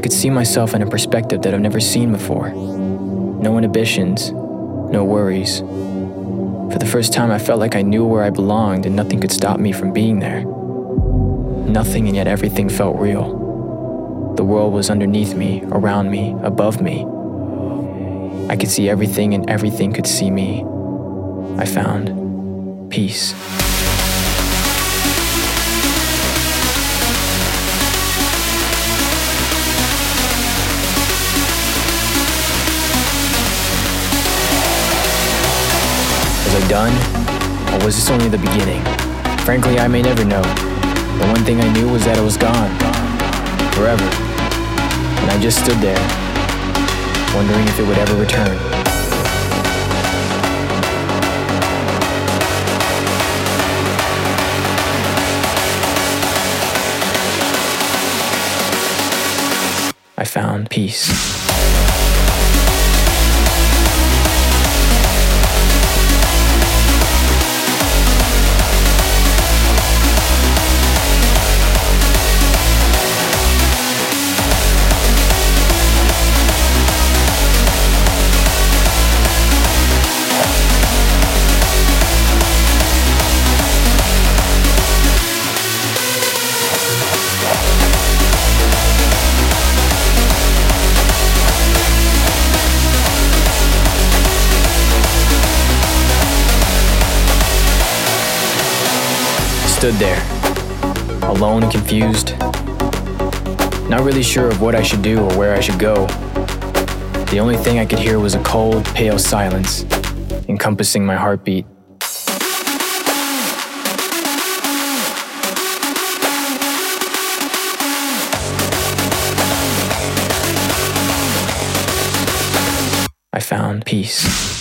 I could see myself in a perspective that I've never seen before. No inhibitions, no worries. For the first time, I felt like I knew where I belonged and nothing could stop me from being there. Nothing and yet everything felt real. The world was underneath me, around me, above me. I could see everything and everything could see me. I found peace. Done? Or was this only the beginning? Frankly, I may never know. The one thing I knew was that it was gone. Forever. And I just stood there, wondering if it would ever return. Stood there, alone and confused, not really sure of what I should do or where I should go. The only thing I could hear was a cold, pale silence encompassing my heartbeat. I found peace.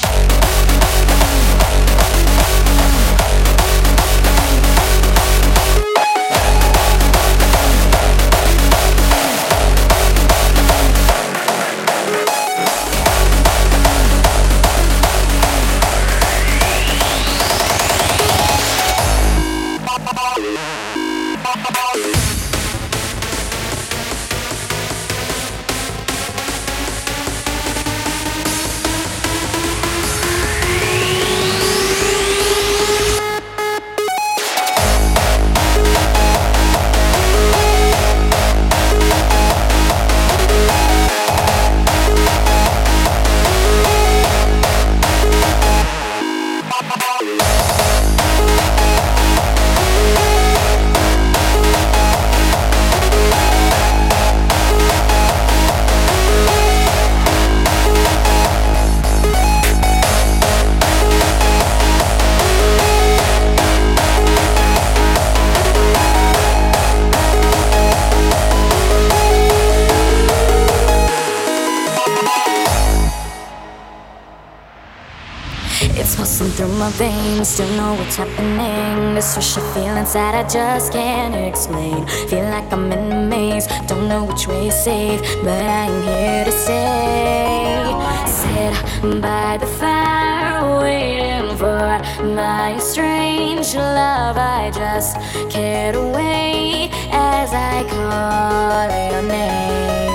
Veins, still know what's happening. This rush of feelings that I just can't explain. Feel like I'm in a maze, don't know which way is safe, but I'm here to stay. Sit by the fire, waiting for my strange love. I just can't wait as I call your name.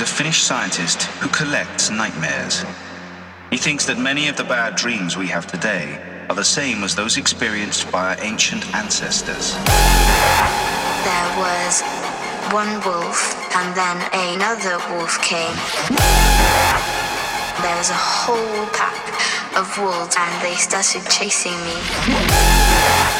is a Finnish scientist who collects nightmares. He thinks that many of the bad dreams we have today are the same as those experienced by our ancient ancestors. There was one wolf, and then another wolf came. There was a whole pack of wolves, and they started chasing me.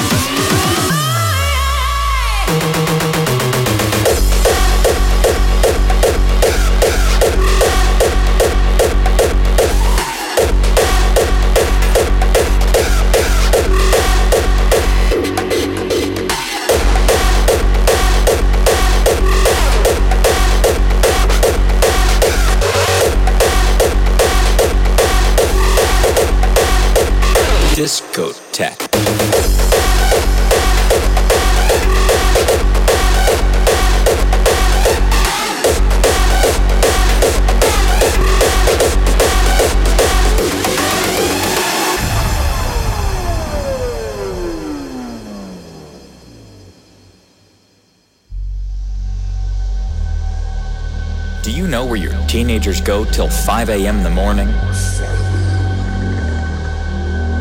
teenagers go till 5 a.m. in the morning?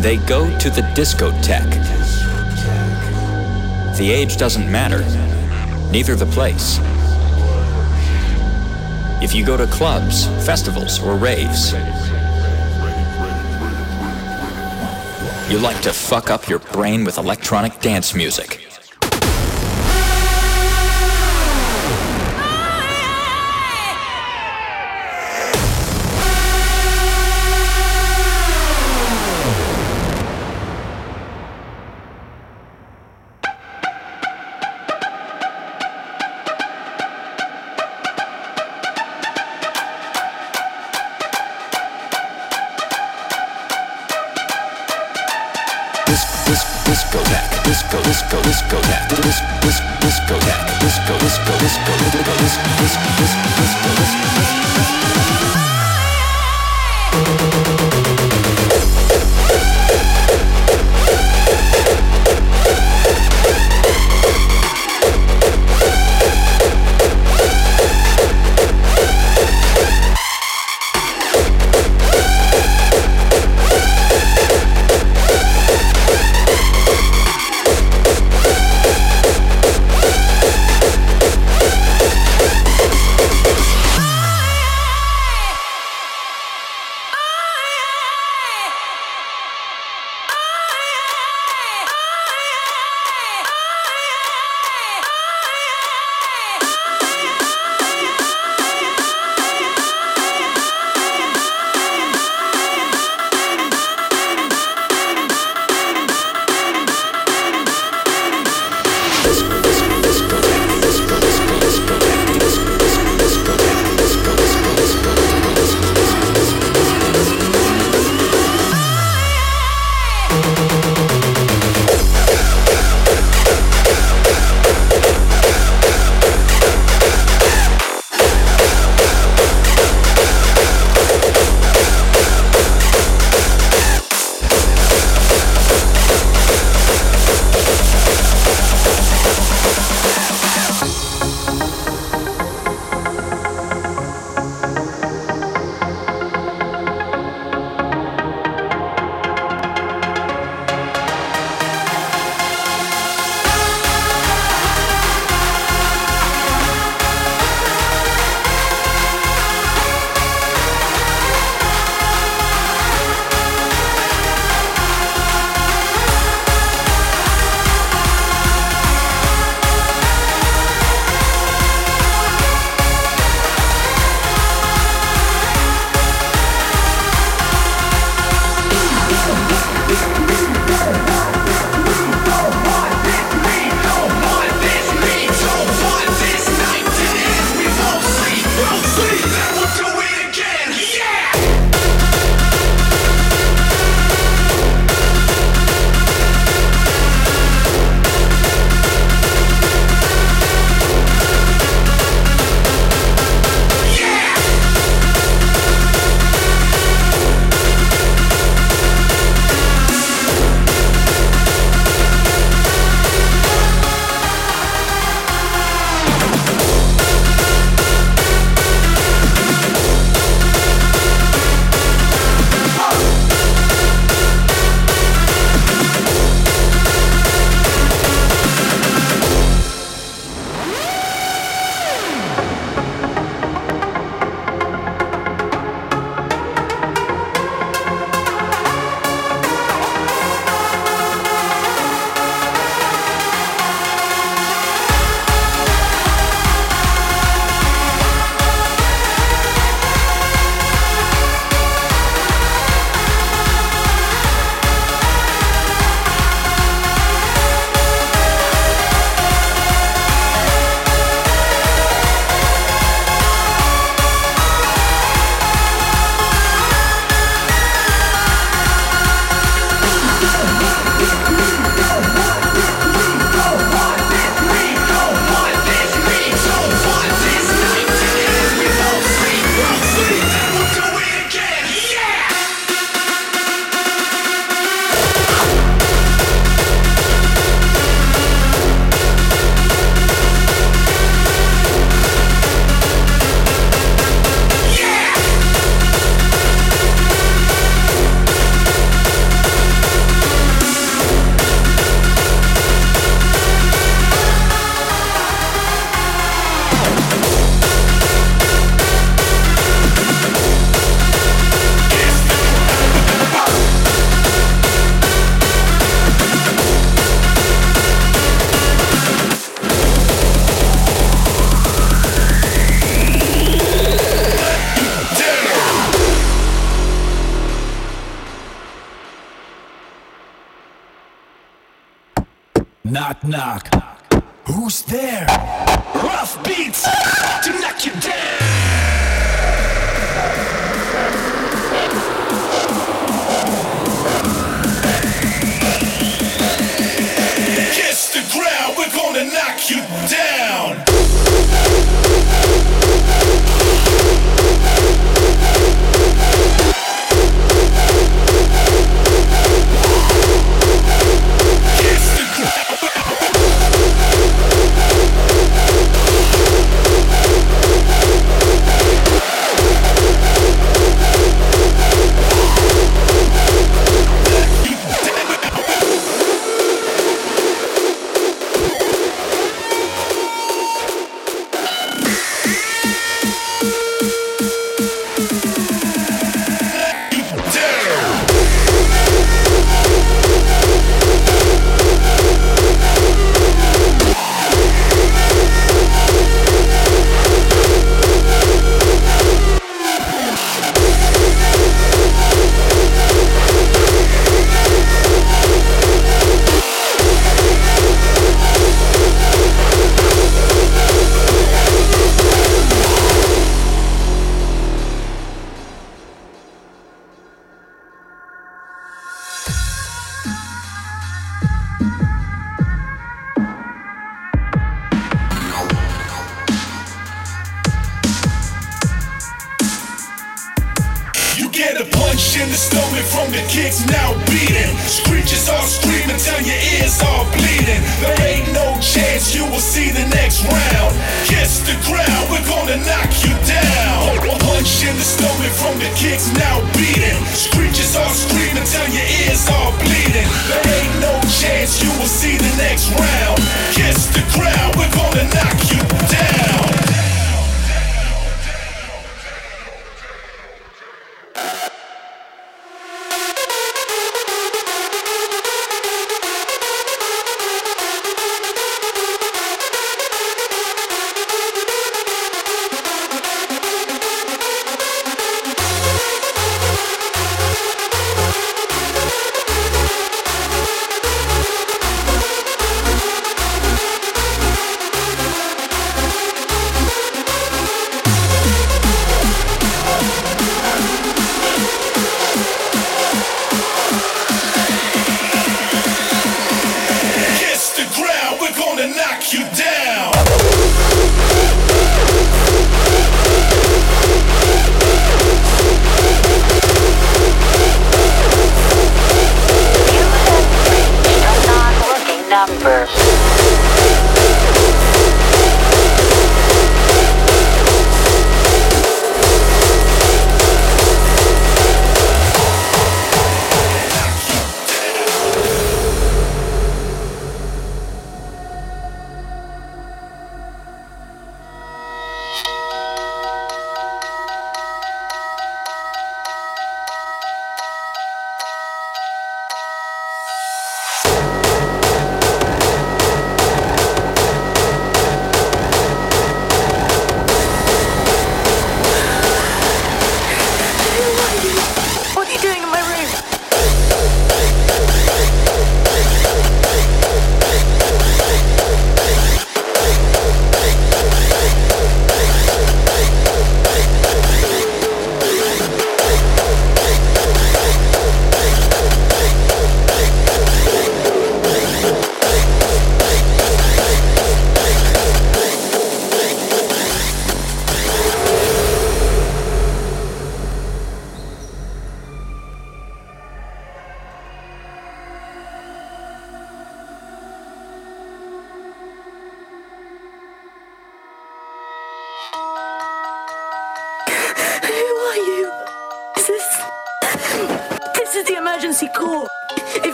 They go to the discotheque. The age doesn't matter, neither the place. If you go to clubs, festivals, or raves, you like to fuck up your brain with electronic dance music. Knock.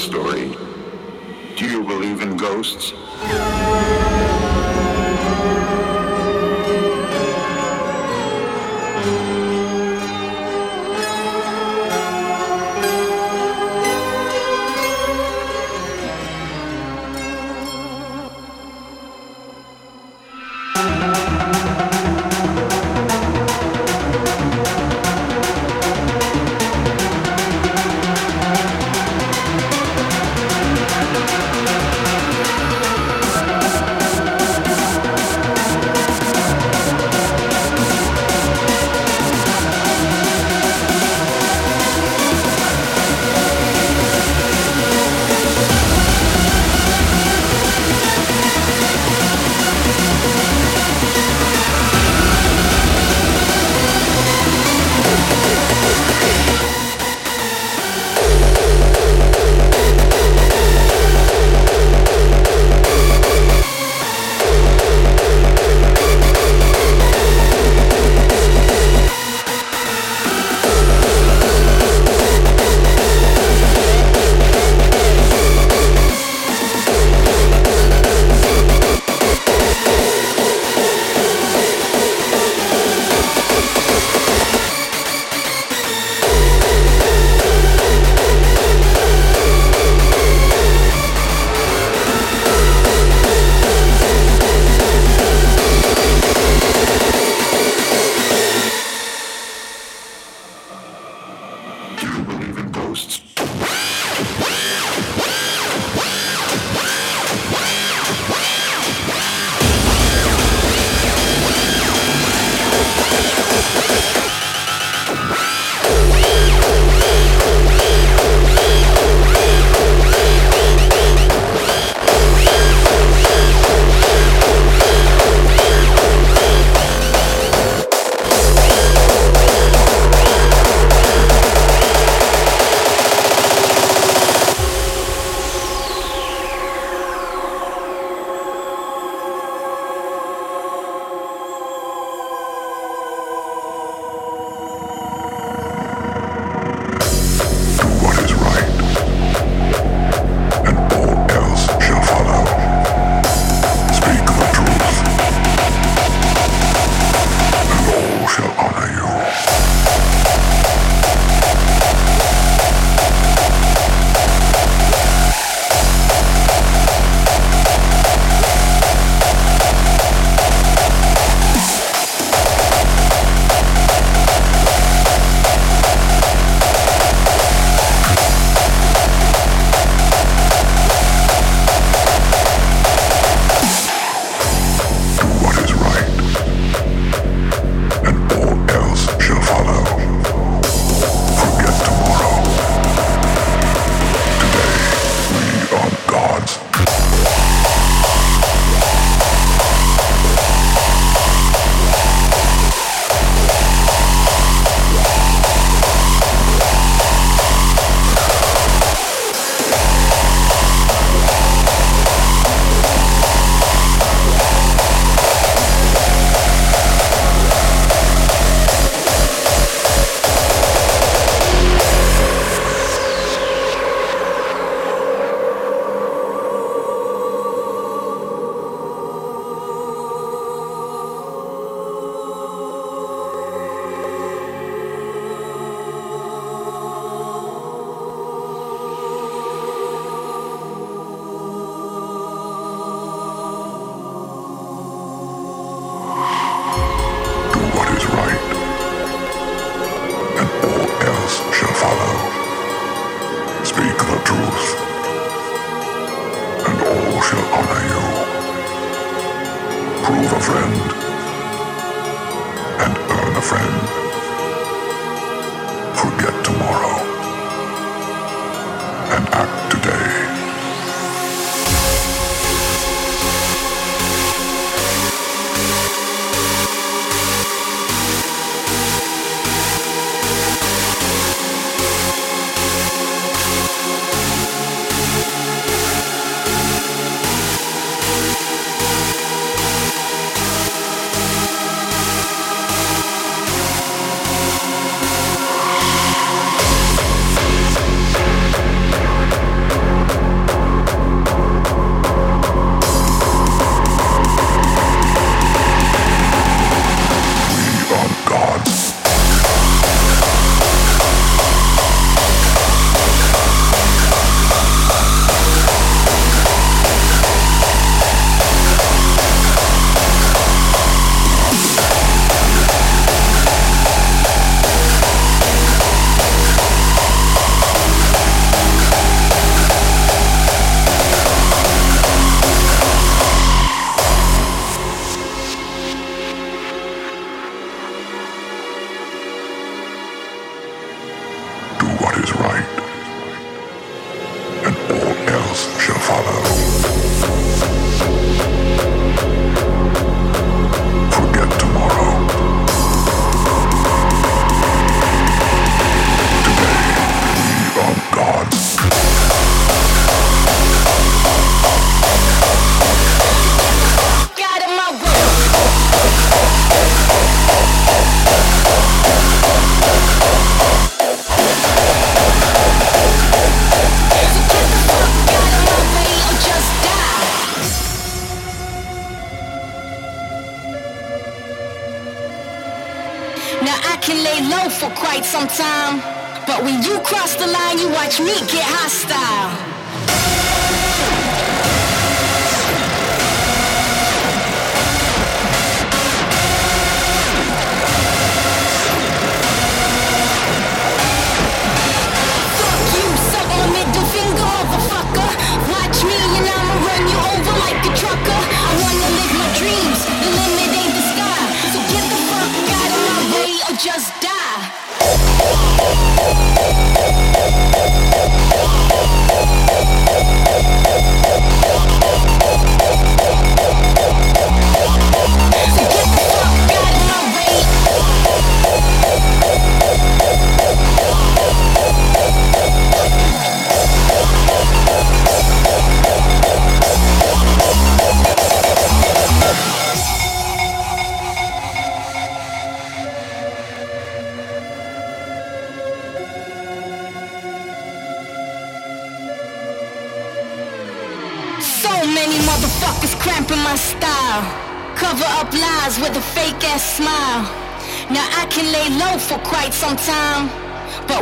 Story. Do you believe in ghosts?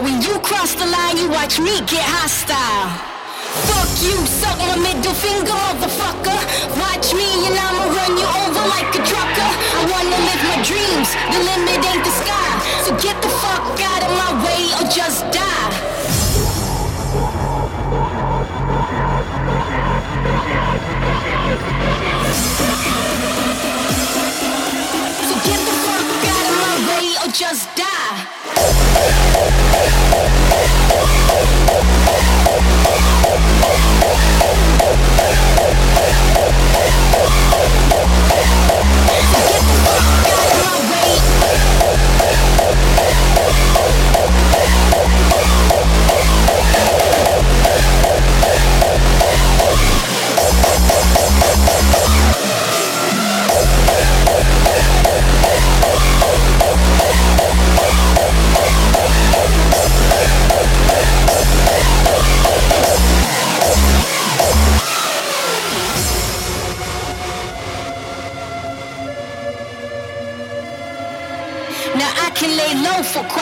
when you cross the line, you watch me get hostile. Fuck you, suck my middle finger, motherfucker. Watch me and I'ma run you over like a trucker. I wanna live my dreams, the limit ain't the sky. So get the fuck out of my way or just die. So get the fuck out of my way or just die. Let's get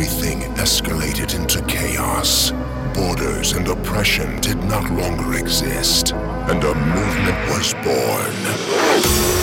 everything escalated into chaos. Borders and oppression did not longer exist, and a movement was born.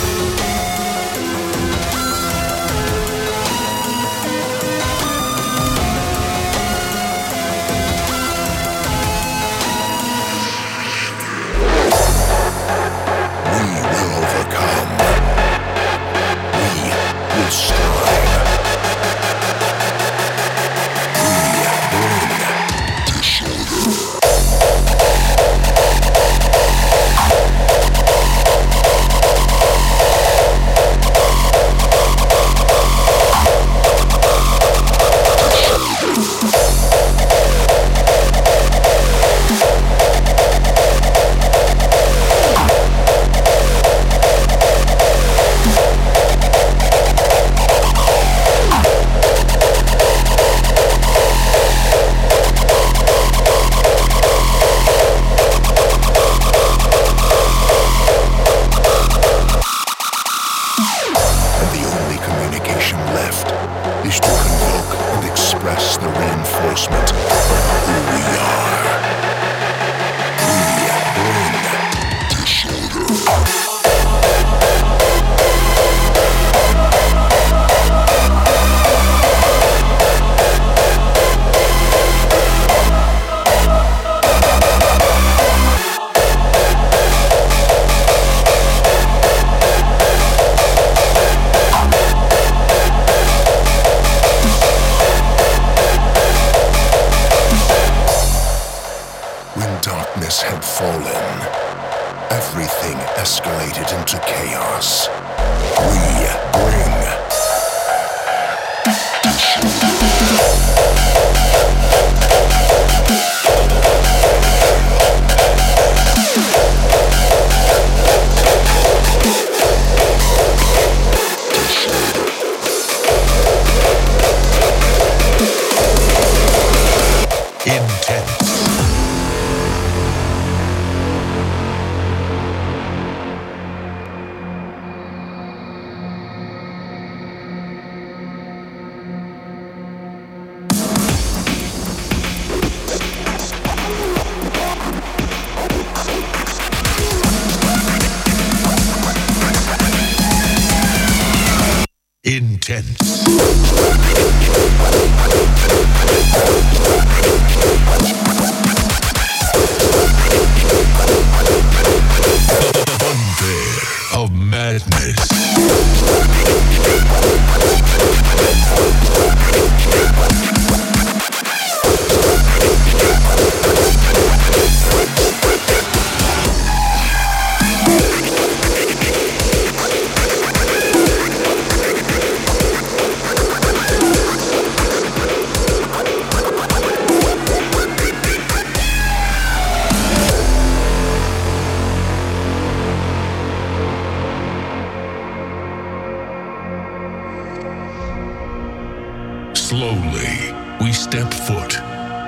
step foot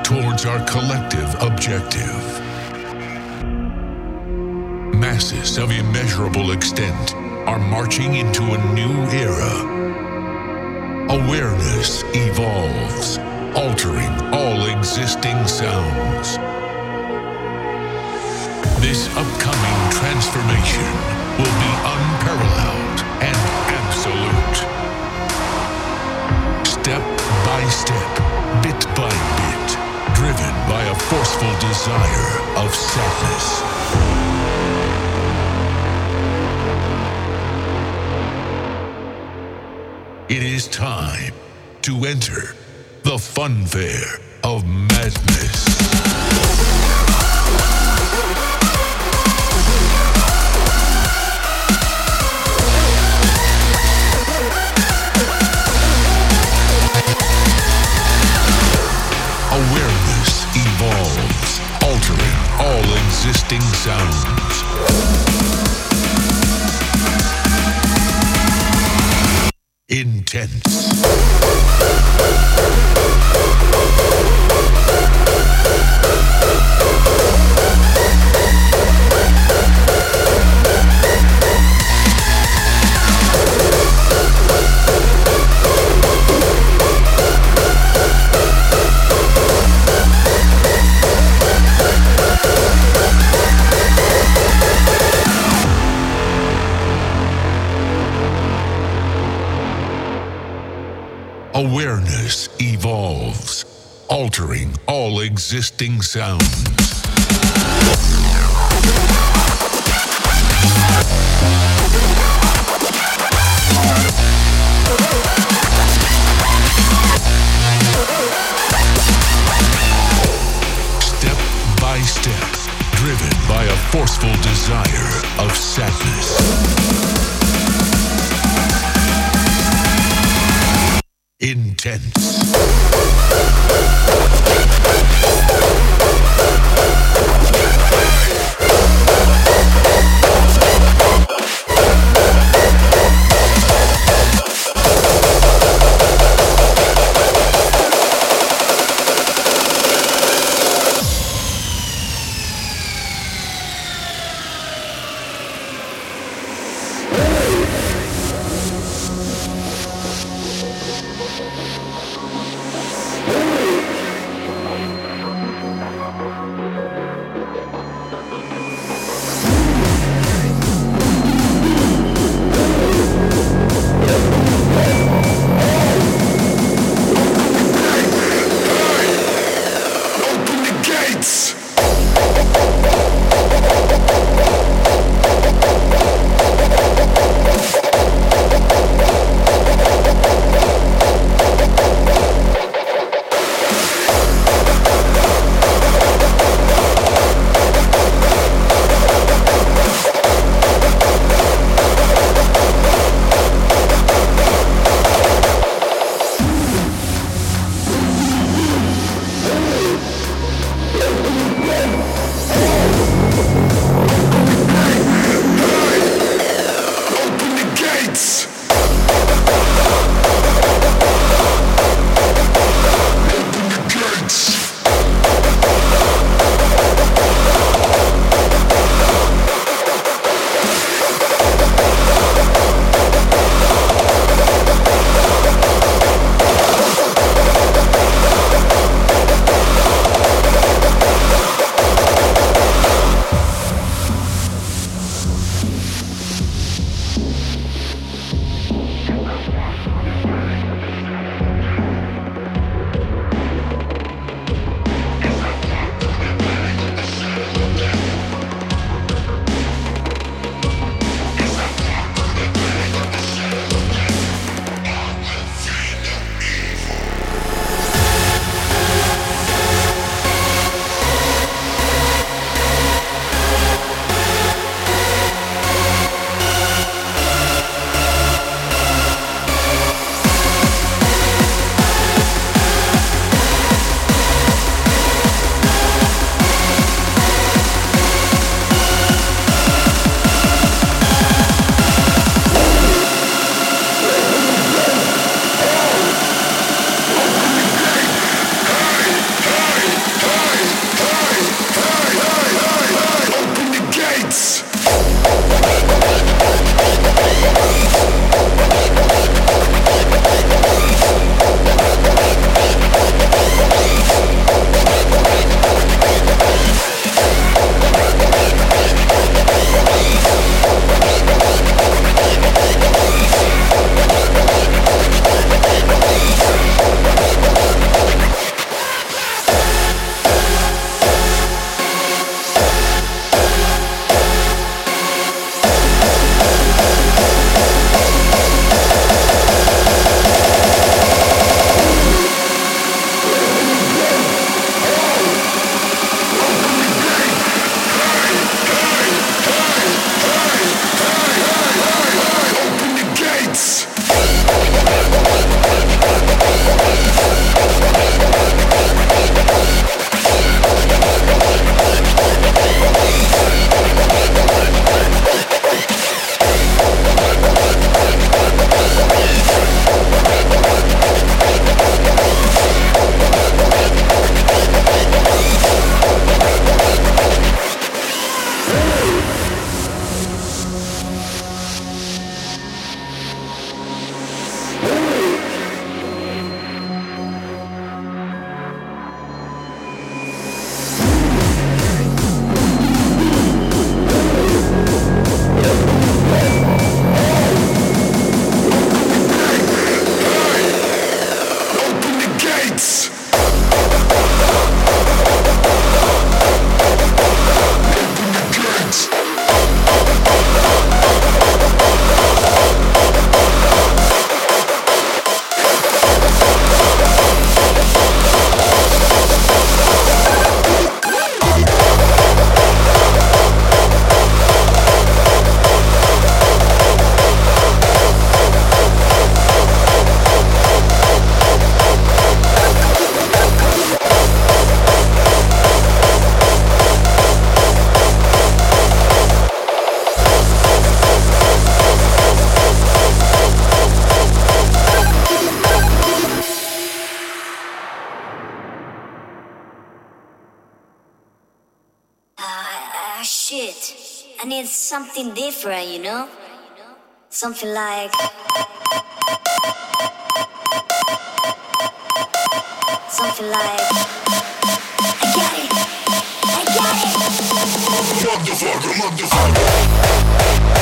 towards our collective objective. Masses of immeasurable extent are marching into a new era. Awareness evolves, altering all existing sounds. This upcoming transformation will be unparalleled and absolute. Step by step bit by bit, driven by a forceful desire of sadness. It is time to enter the fun fair of madness. Existing sounds. dance. different, you know? Something like. Something like. I got it! I got it! Motherfucker, motherfucker!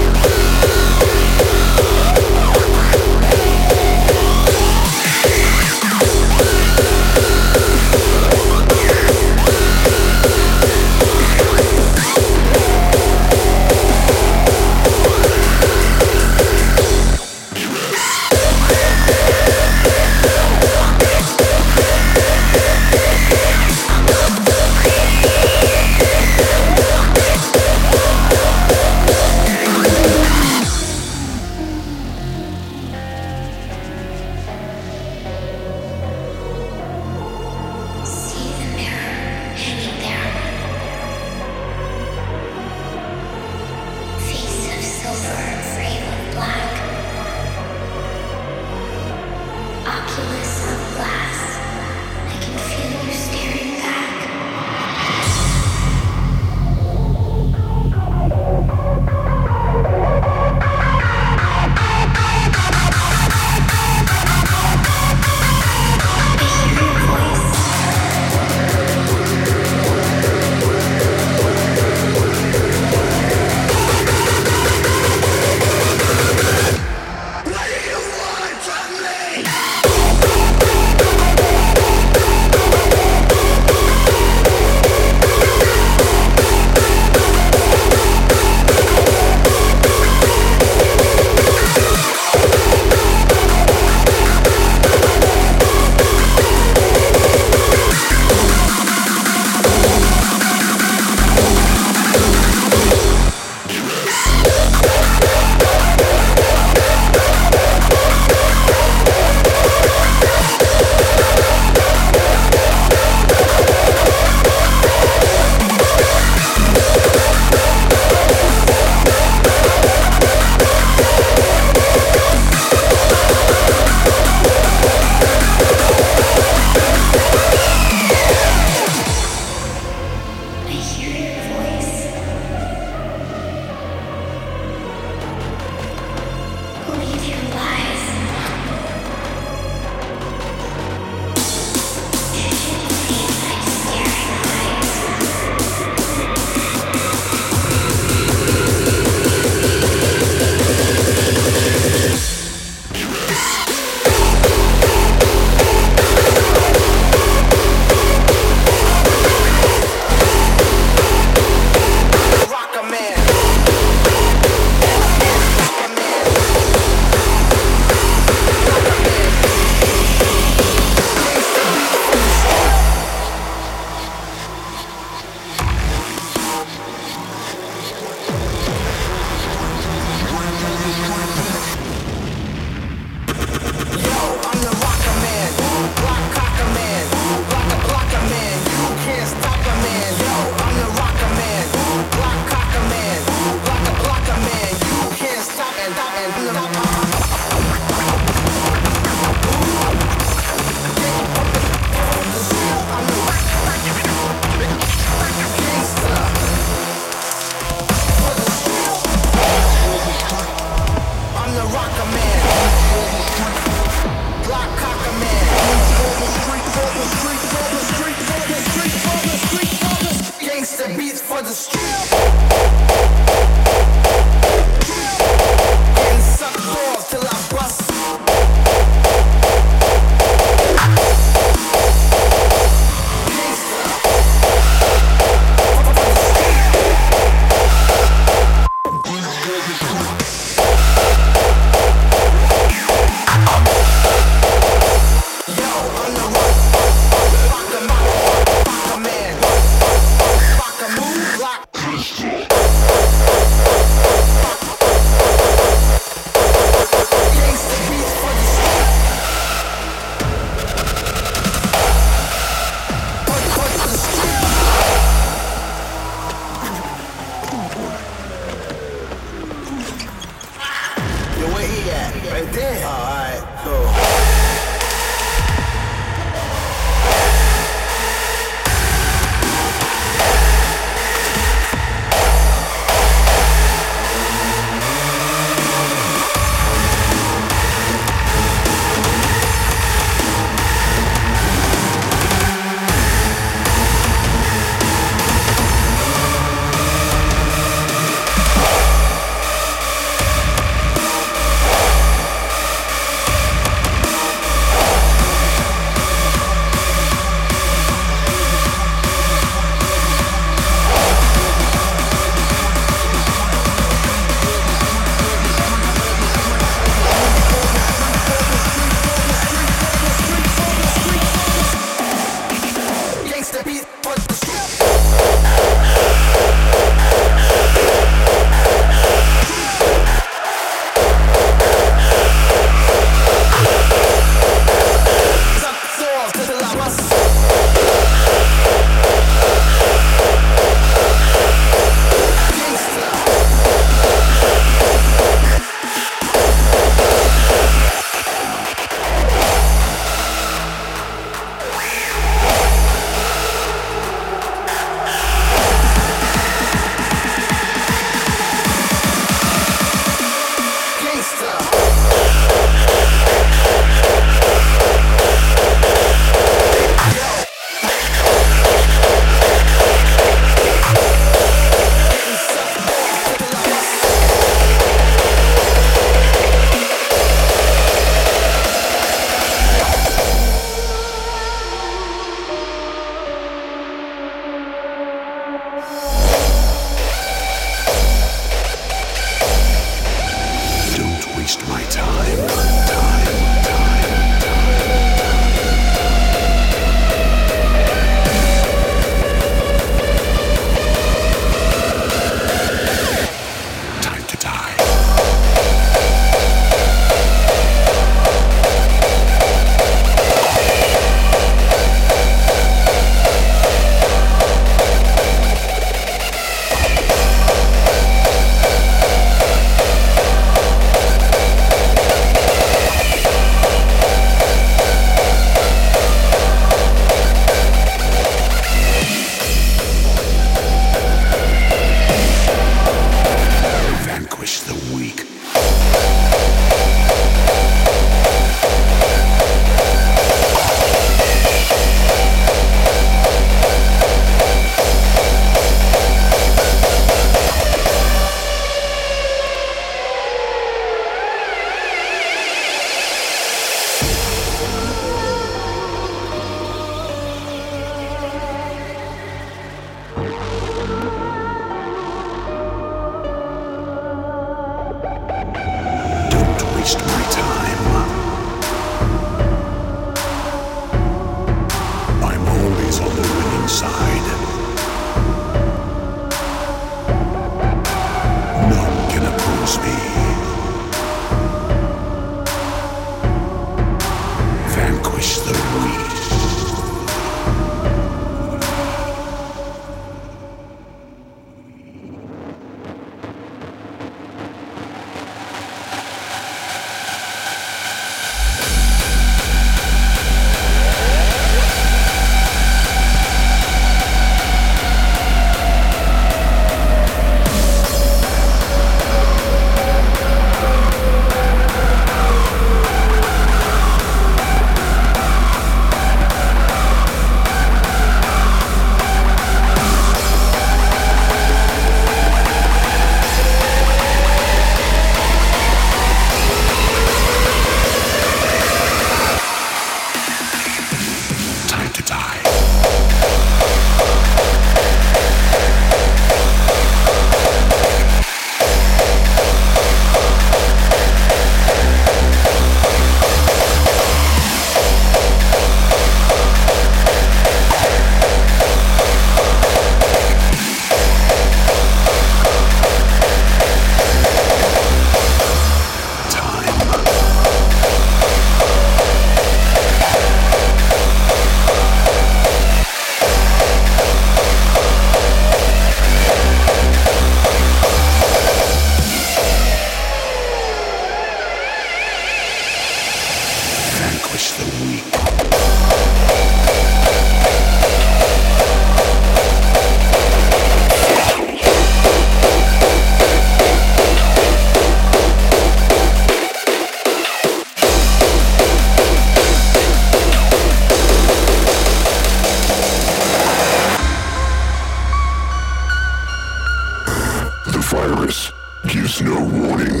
virus gives no warning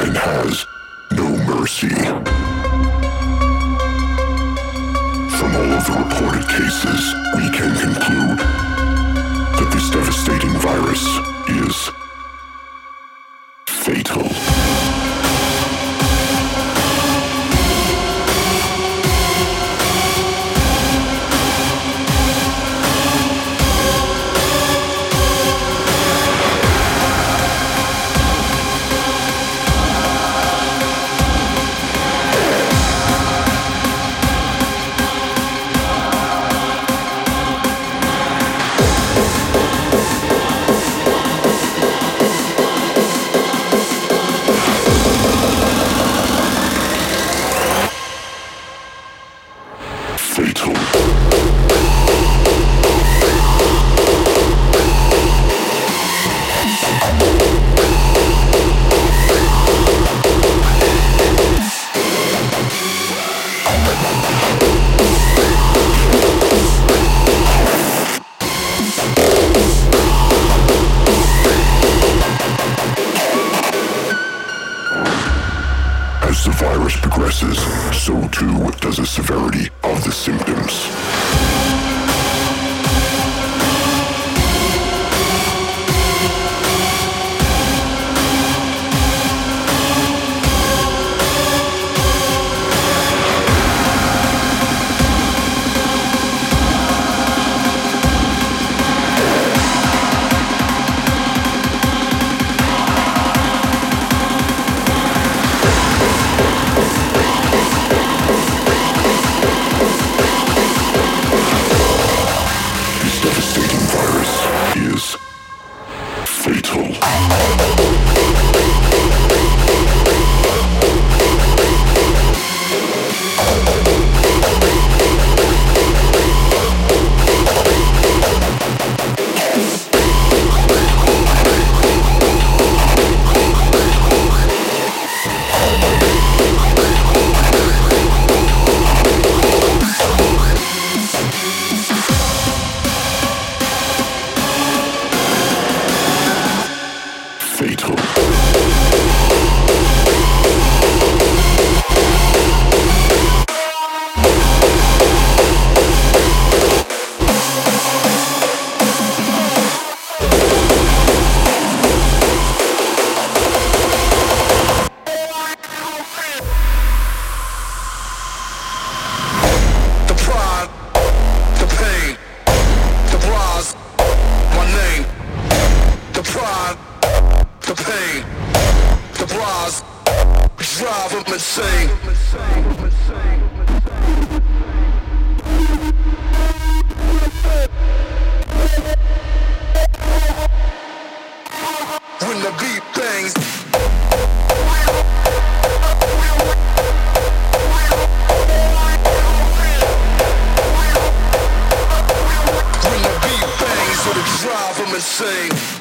and has no mercy. From all of the reported cases, we can conclude that this devastating virus is sing.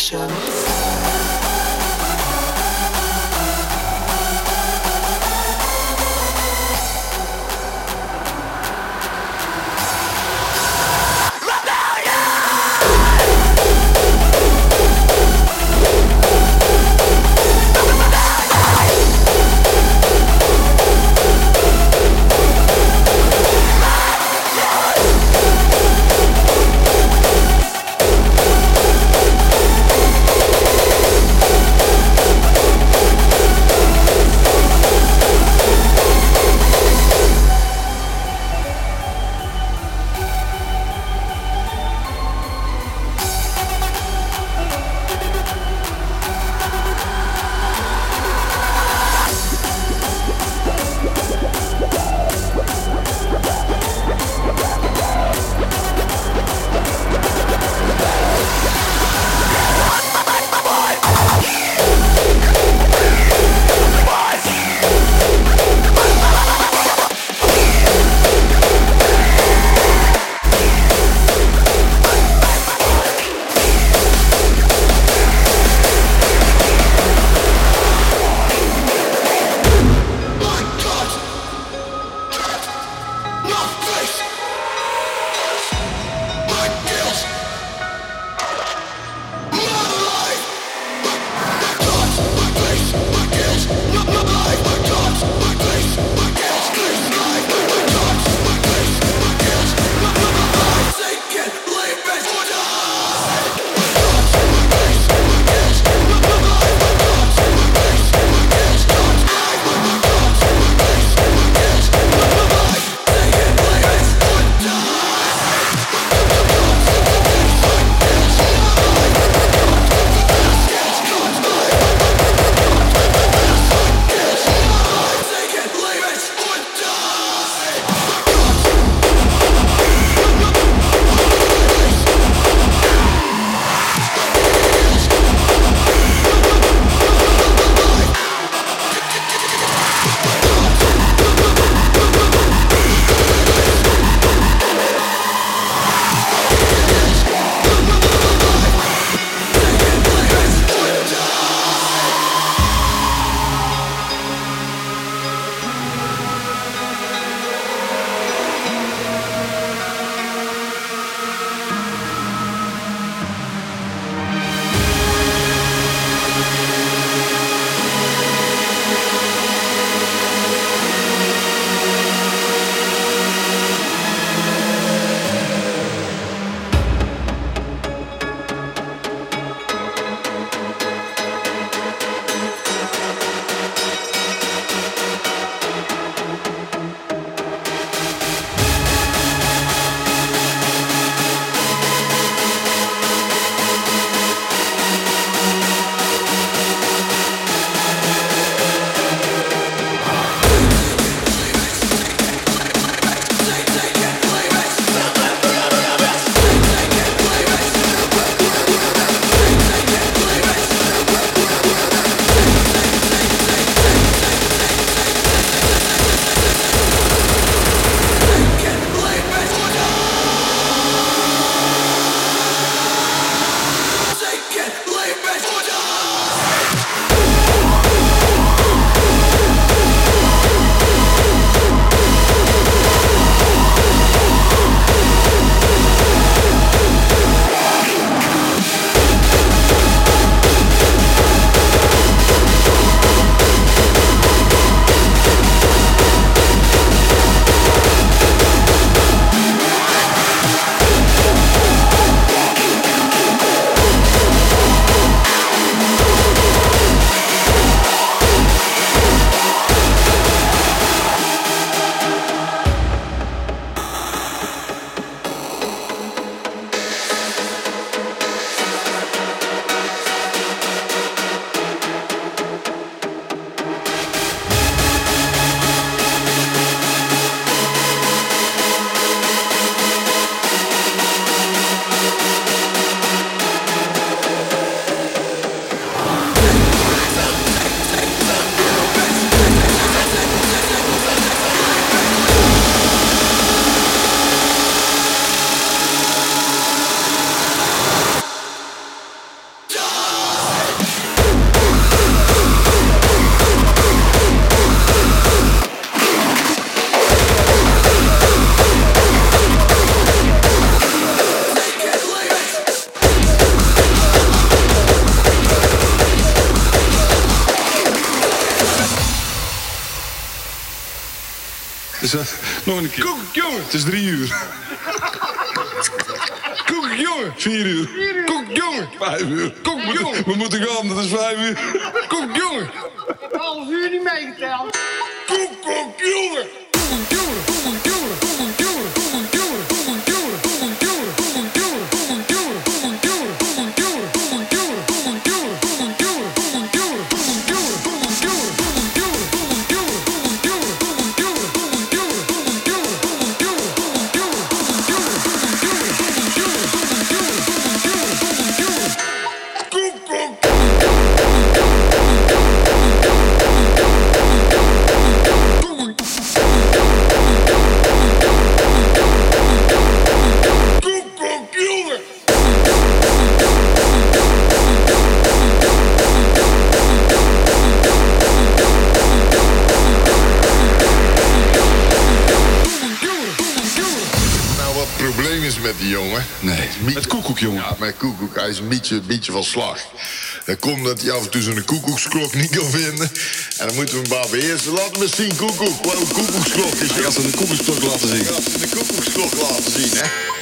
station. Dus, uh, nog een keer. Koek, jongen. Het is drie uur. Koek, jongen. Vier uur. Koek, jongen. Vijf uur. Koek, jongen. We moeten gaan, dat is vijf uur. Koek, jongen. Half uur niet meegeteld. Koekoek. Hij is een beetje, een beetje van slag. Dat komt dat hij af en toe zo'n koekoeksklok niet kan vinden. En dan moeten we hem maar beheersen. Laat me eens zien, Koekoek. Wat een koekoeksklok is. Hij gaat ze de koekoeksklok laten zien. Hij gaat ze de koekoeksklok laten zien, hè.